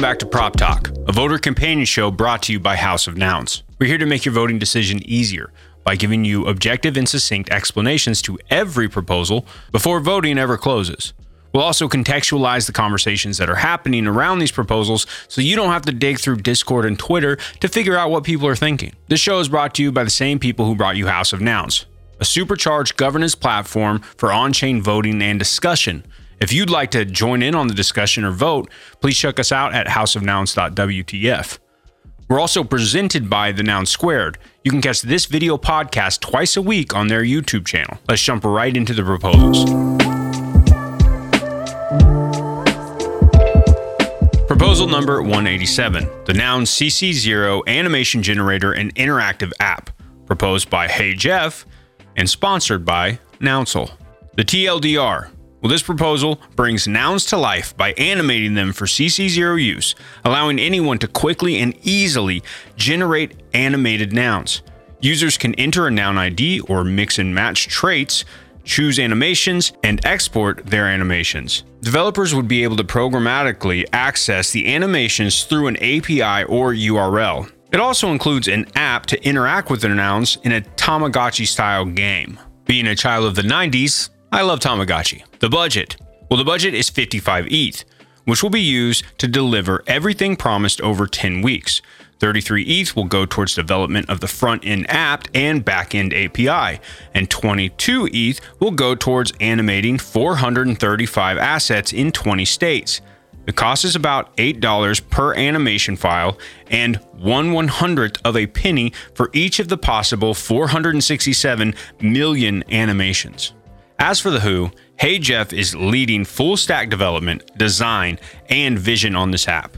Welcome back to Prop Talk, a voter companion show brought to you by House of Nouns. We're here to make your voting decision easier by giving you objective and succinct explanations to every proposal before voting ever closes. We'll also contextualize the conversations that are happening around these proposals so you don't have to dig through Discord and Twitter to figure out what people are thinking. This show is brought to you by the same people who brought you House of Nouns, a supercharged governance platform for on chain voting and discussion. If you'd like to join in on the discussion or vote, please check us out at houseofnouns.wtf. We're also presented by The Noun Square. You can catch this video podcast twice a week on their YouTube channel. Let's jump right into the proposals. Proposal number 187 The Noun CC0 Animation Generator and Interactive App, proposed by Hey Jeff and sponsored by Nouncil. The TLDR well, this proposal brings nouns to life by animating them for CC0 use, allowing anyone to quickly and easily generate animated nouns. Users can enter a noun ID or mix and match traits, choose animations, and export their animations. Developers would be able to programmatically access the animations through an API or URL. It also includes an app to interact with their nouns in a Tamagotchi style game. Being a child of the 90s, I love Tamagotchi. The budget. Well, the budget is 55 ETH, which will be used to deliver everything promised over 10 weeks. 33 ETH will go towards development of the front end app and back end API, and 22 ETH will go towards animating 435 assets in 20 states. The cost is about $8 per animation file and 1 100th of a penny for each of the possible 467 million animations. As for the Who, Hey Jeff is leading full stack development, design, and vision on this app.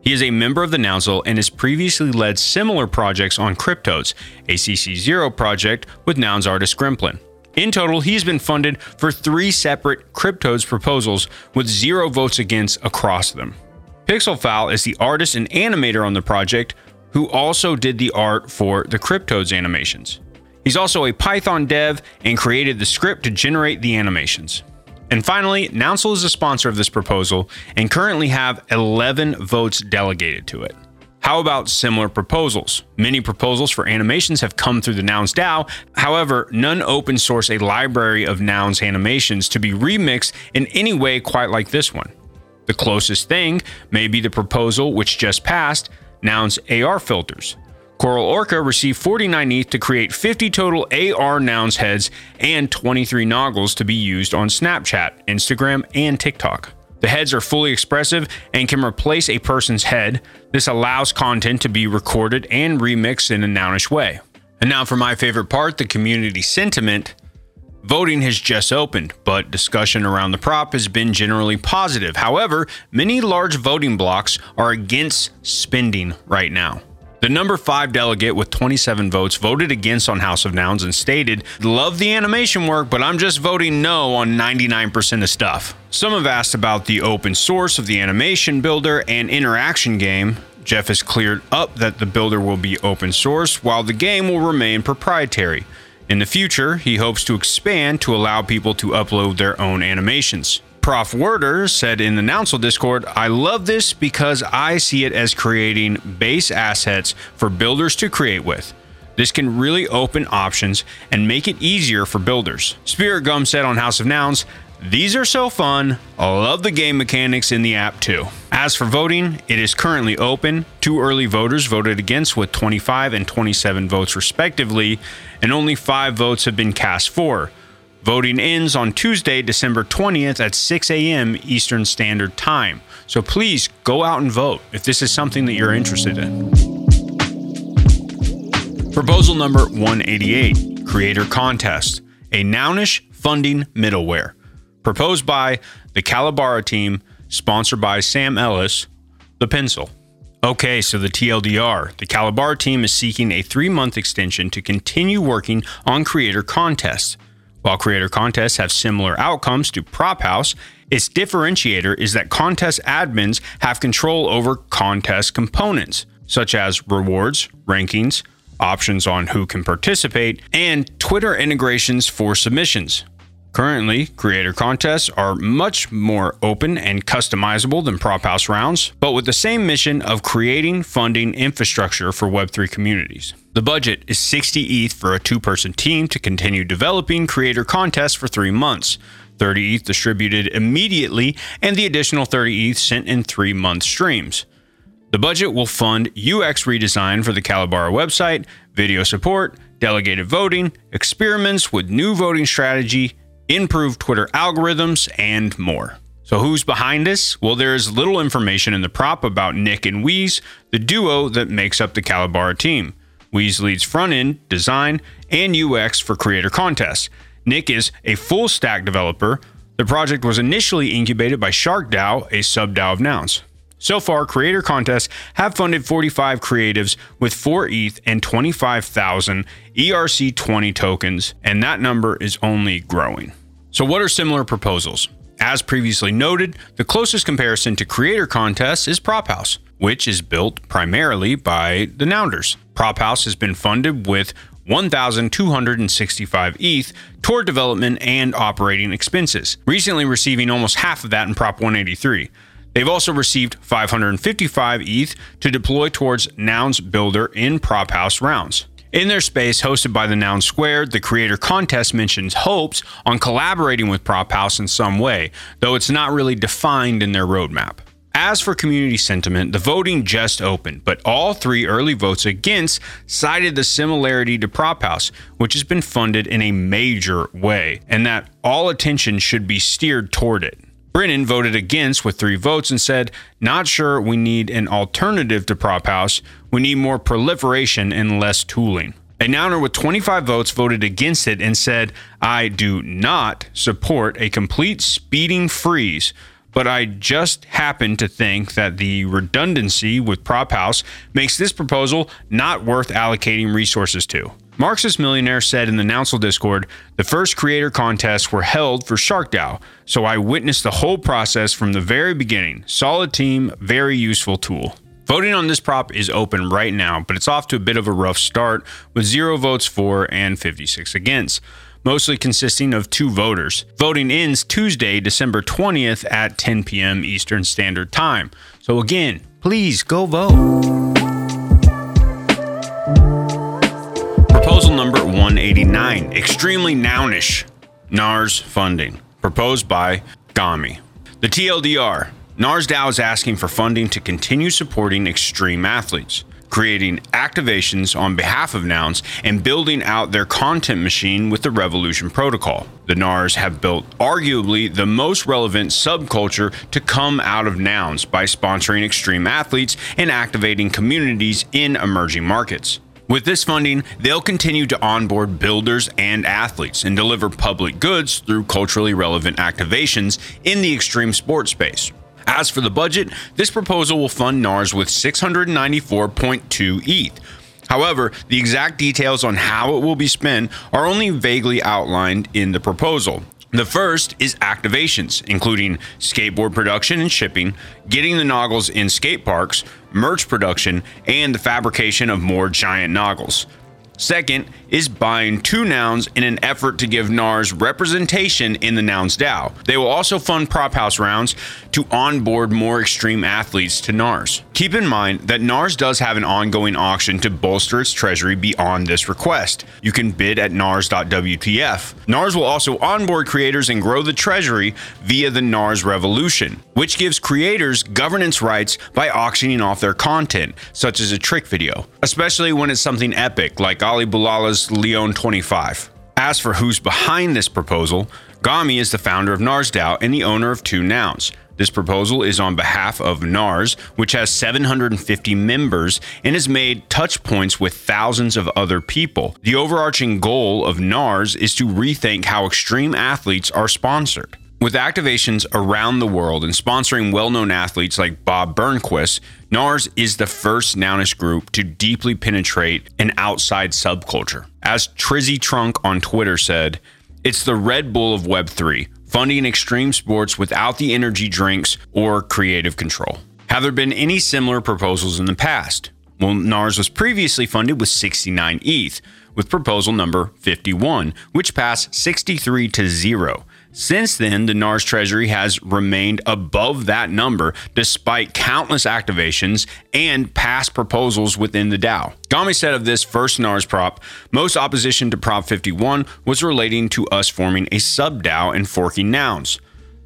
He is a member of the Nouncil and has previously led similar projects on Cryptoadz, a CC0 project with Nouns artist Gremplin. In total, he's been funded for three separate Cryptoadz proposals with zero votes against across them. Pixelfowl is the artist and animator on the project who also did the art for the Cryptoadz animations. He's also a Python dev and created the script to generate the animations. And finally, Nouncil is a sponsor of this proposal and currently have 11 votes delegated to it. How about similar proposals? Many proposals for animations have come through the Nouns DAO. However, none open source a library of Nouns animations to be remixed in any way quite like this one. The closest thing may be the proposal which just passed, Nouns AR filters. Coral Orca received 49 ETH to create 50 total AR nouns heads and 23 noggles to be used on Snapchat, Instagram, and TikTok. The heads are fully expressive and can replace a person's head. This allows content to be recorded and remixed in a nounish way. And now for my favorite part the community sentiment. Voting has just opened, but discussion around the prop has been generally positive. However, many large voting blocks are against spending right now. The number five delegate with 27 votes voted against on House of Nouns and stated, Love the animation work, but I'm just voting no on 99% of stuff. Some have asked about the open source of the animation builder and interaction game. Jeff has cleared up that the builder will be open source while the game will remain proprietary. In the future, he hopes to expand to allow people to upload their own animations. Prof Werder said in the Nouncil Discord, I love this because I see it as creating base assets for builders to create with. This can really open options and make it easier for builders. Spirit Gum said on House of Nouns, these are so fun. I love the game mechanics in the app too. As for voting, it is currently open. Two early voters voted against with 25 and 27 votes respectively, and only five votes have been cast for. Voting ends on Tuesday, December 20th at 6 a.m. Eastern Standard Time. So please go out and vote if this is something that you're interested in. Proposal number 188 Creator Contest, a nounish funding middleware. Proposed by the Calibara team, sponsored by Sam Ellis, The Pencil. Okay, so the TLDR. The Calabar team is seeking a three month extension to continue working on creator contests. While creator contests have similar outcomes to Prop House, its differentiator is that contest admins have control over contest components, such as rewards, rankings, options on who can participate, and Twitter integrations for submissions. Currently, creator contests are much more open and customizable than Prop House rounds, but with the same mission of creating funding infrastructure for Web3 communities. The budget is 60 ETH for a two person team to continue developing creator contests for three months. 30 ETH distributed immediately, and the additional 30 ETH sent in three month streams. The budget will fund UX redesign for the Calibara website, video support, delegated voting, experiments with new voting strategy, improved Twitter algorithms, and more. So, who's behind this? Well, there is little information in the prop about Nick and Weez, the duo that makes up the Calibara team. Weez leads front end, design, and UX for creator contests. Nick is a full stack developer. The project was initially incubated by SharkDAO, a sub DAO of Nouns. So far, creator contests have funded 45 creatives with 4 ETH and 25,000 ERC20 tokens, and that number is only growing. So, what are similar proposals? As previously noted, the closest comparison to creator contests is Prop House, which is built primarily by the Nounders. Prop House has been funded with 1,265 ETH toward development and operating expenses, recently receiving almost half of that in Prop 183. They've also received 555 ETH to deploy towards Nouns Builder in Prop House rounds. In their space hosted by the Noun Square, the creator contest mentions hopes on collaborating with Prop House in some way, though it's not really defined in their roadmap. As for community sentiment, the voting just opened, but all three early votes against cited the similarity to Prop House, which has been funded in a major way, and that all attention should be steered toward it. Brennan voted against with three votes and said, Not sure we need an alternative to Prop House. We need more proliferation and less tooling. A Nouner with 25 votes voted against it and said, I do not support a complete speeding freeze, but I just happen to think that the redundancy with Prop House makes this proposal not worth allocating resources to. Marxist Millionaire said in the Nouncil Discord, the first creator contests were held for SharkDAO, so I witnessed the whole process from the very beginning. Solid team, very useful tool. Voting on this prop is open right now, but it's off to a bit of a rough start with zero votes for and 56 against, mostly consisting of two voters. Voting ends Tuesday, December 20th at 10 p.m. Eastern Standard Time. So again, please go vote. Proposal number 189, extremely nounish. Gnars funding, proposed by GAMI. The TLDR, Gnars is asking for funding to continue supporting extreme athletes, creating activations on behalf of Nouns, and building out their content machine with the Revolution Protocol. The Gnars have built arguably the most relevant subculture to come out of Nouns by sponsoring extreme athletes and activating communities in emerging markets. With this funding, they'll continue to onboard builders and athletes and deliver public goods through culturally relevant activations in the extreme sports space. As for the budget, this proposal will fund Gnars with 694.2 ETH. However, the exact details on how it will be spent are only vaguely outlined in the proposal. The first is activations, including skateboard production and shipping, getting the noggles in skate parks, merch production, and the fabrication of more giant noggles. Second is buying two nouns in an effort to give Gnars representation in the Nouns DAO. They will also fund Prop House rounds to onboard more extreme athletes to Gnars. Keep in mind that Gnars does have an ongoing auction to bolster its treasury beyond this request. You can bid at Gnars.WTF. Gnars will also onboard creators and grow the treasury via the Gnars Revolution, which gives creators governance rights by auctioning off their content, such as a trick video, especially when it's something epic like Ali Boulala's Lyon 25. As for who's behind this proposal, Gami is the founder of GnarsDAO and the owner of two nouns. This proposal is on behalf of Gnars, which has 750 members and has made touch points with thousands of other people. The overarching goal of Gnars is to rethink how extreme athletes are sponsored. With activations around the world and sponsoring well known athletes like Bob Burnquist, Gnars is the first nounish group to deeply penetrate an outside subculture. As Trizzy Trunk on Twitter said, it's the Red Bull of Web3, funding extreme sports without the energy drinks or creative control. Have there been any similar proposals in the past? Well, Gnars was previously funded with 69 ETH, with proposal number 51, which passed 63 to 0. Since then, the Gnars Treasury has remained above that number despite countless activations and past proposals within the DAO. Gami said of this first Gnars prop, most opposition to Prop 51 was relating to us forming a sub DAO and forking nouns.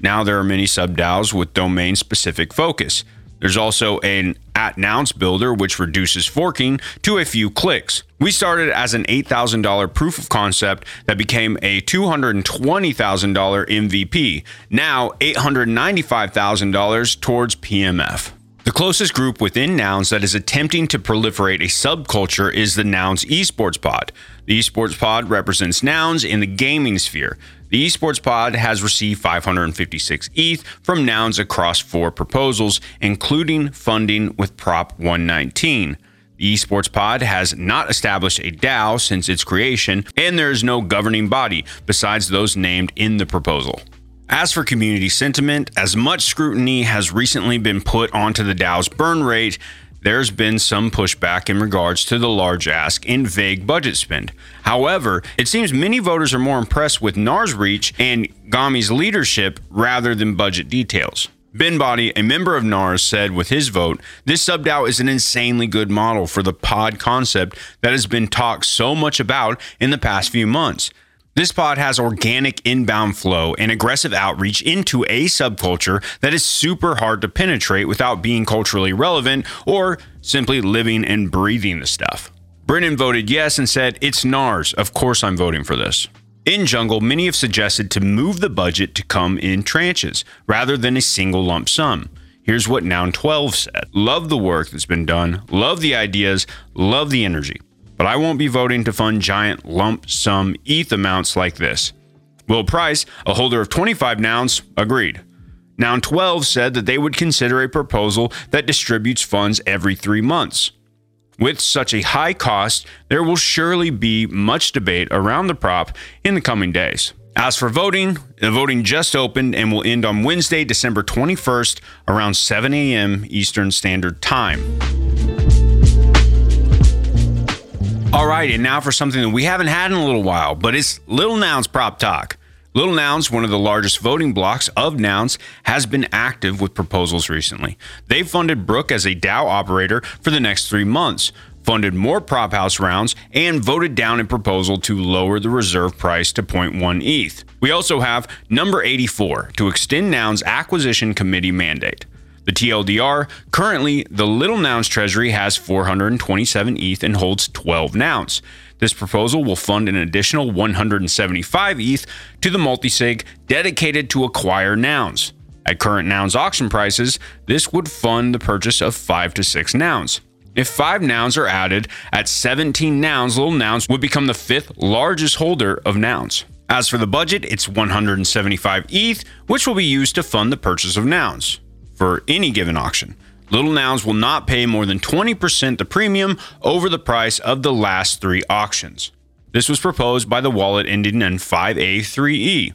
Now there are many sub DAOs with domain specific focus. There's also an at nouns builder, which reduces forking to a few clicks. We started as an $8,000 proof of concept that became a $220,000 MVP, now $895,000 towards PMF. The closest group within Nouns that is attempting to proliferate a subculture is the Nouns Esports Pod. The Esports Pod represents Nouns in the gaming sphere. The Esports Pod has received 556 ETH from Nouns across four proposals, including funding with Prop 119. The Esports Pod has not established a DAO since its creation, and there is no governing body besides those named in the proposal. As for community sentiment, as much scrutiny has recently been put onto the DAO's burn rate, there's been some pushback in regards to the large ask and vague budget spend. However, it seems many voters are more impressed with Gnar's reach and Gami's leadership rather than budget details. Ben Body, a member of Gnars, said with his vote, this subDAO is an insanely good model for the pod concept that has been talked so much about in the past few months. This pod has organic inbound flow and aggressive outreach into a subculture that is super hard to penetrate without being culturally relevant or simply living and breathing the stuff. Brennan voted yes and said, It's Gnars. Of course I'm voting for this. In Jungle, many have suggested to move the budget to come in tranches rather than a single lump sum. Here's what Noun 12 said Love the work that's been done, love the ideas, love the energy but I won't be voting to fund giant lump sum ETH amounts like this. Will Price, a holder of 25 nouns, agreed. Noun 12 said that they would consider a proposal that distributes funds every three months. With such a high cost, there will surely be much debate around the prop in the coming days. As for voting, the voting just opened and will end on Wednesday, December 21st, around 7 a.m. Eastern Standard Time. All right, and now for something that we haven't had in a little while, but it's Little Nouns Prop Talk. Little Nouns, one of the largest voting blocks of Nouns, has been active with proposals recently. They funded Brook as a DAO operator for the next three months, funded more prop house rounds, and voted down a proposal to lower the reserve price to 0.1 ETH. We also have number 84 to extend Nouns acquisition committee mandate. The TLDR, currently, the Little Nouns Treasury has 427 ETH and holds 12 nouns. This proposal will fund an additional 175 ETH to the multisig dedicated to acquire nouns. At current nouns auction prices, this would fund the purchase of 5 to 6 nouns. If 5 nouns are added, at 17 nouns, Little Nouns would become the fifth largest holder of nouns. As for the budget, it's 175 ETH, which will be used to fund the purchase of nouns for any given auction. Little Nouns will not pay more than 20% the premium over the price of the last three auctions. This was proposed by the wallet ending in 5A3E,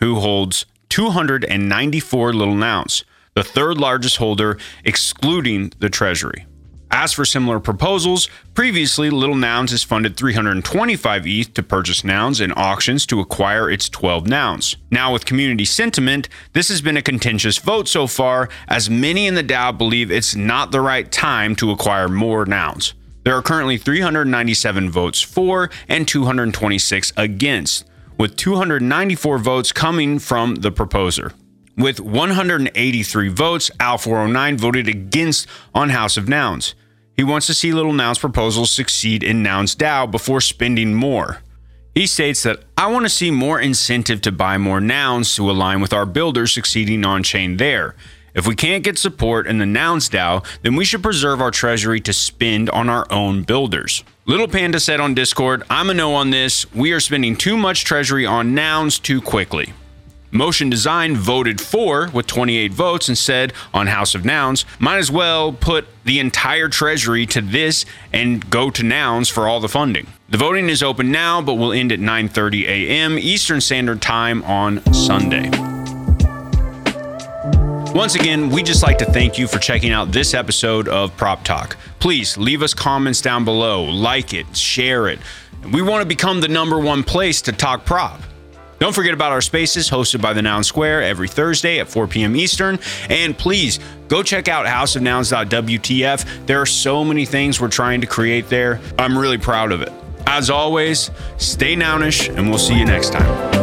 who holds 294 Little Nouns, the third largest holder, excluding the Treasury. As for similar proposals, previously Little Nouns has funded 325 ETH to purchase nouns in auctions to acquire its 12 nouns. Now, with community sentiment, this has been a contentious vote so far, as many in the DAO believe it's not the right time to acquire more nouns. There are currently 397 votes for and 226 against, with 294 votes coming from the proposer. With 183 votes, Al409 voted against on House of Nouns. He wants to see Little Nouns proposals succeed in Nouns DAO before spending more. He states that I want to see more incentive to buy more nouns to align with our builders succeeding on chain there. If we can't get support in the Nouns DAO, then we should preserve our treasury to spend on our own builders. Little Panda said on Discord, I'm a no on this. We are spending too much treasury on nouns too quickly. Motion Design voted for with 28 votes and said on House of Nouns, might as well put the entire treasury to this and go to nouns for all the funding. The voting is open now but will end at 9:30 a.m. Eastern Standard Time on Sunday. Once again, we just like to thank you for checking out this episode of Prop Talk. Please leave us comments down below, like it, share it. We want to become the number one place to talk prop. Don't forget about our spaces hosted by the Noun Square every Thursday at 4 p.m. Eastern. And please go check out houseofnouns.wtf. There are so many things we're trying to create there. I'm really proud of it. As always, stay nounish, and we'll see you next time.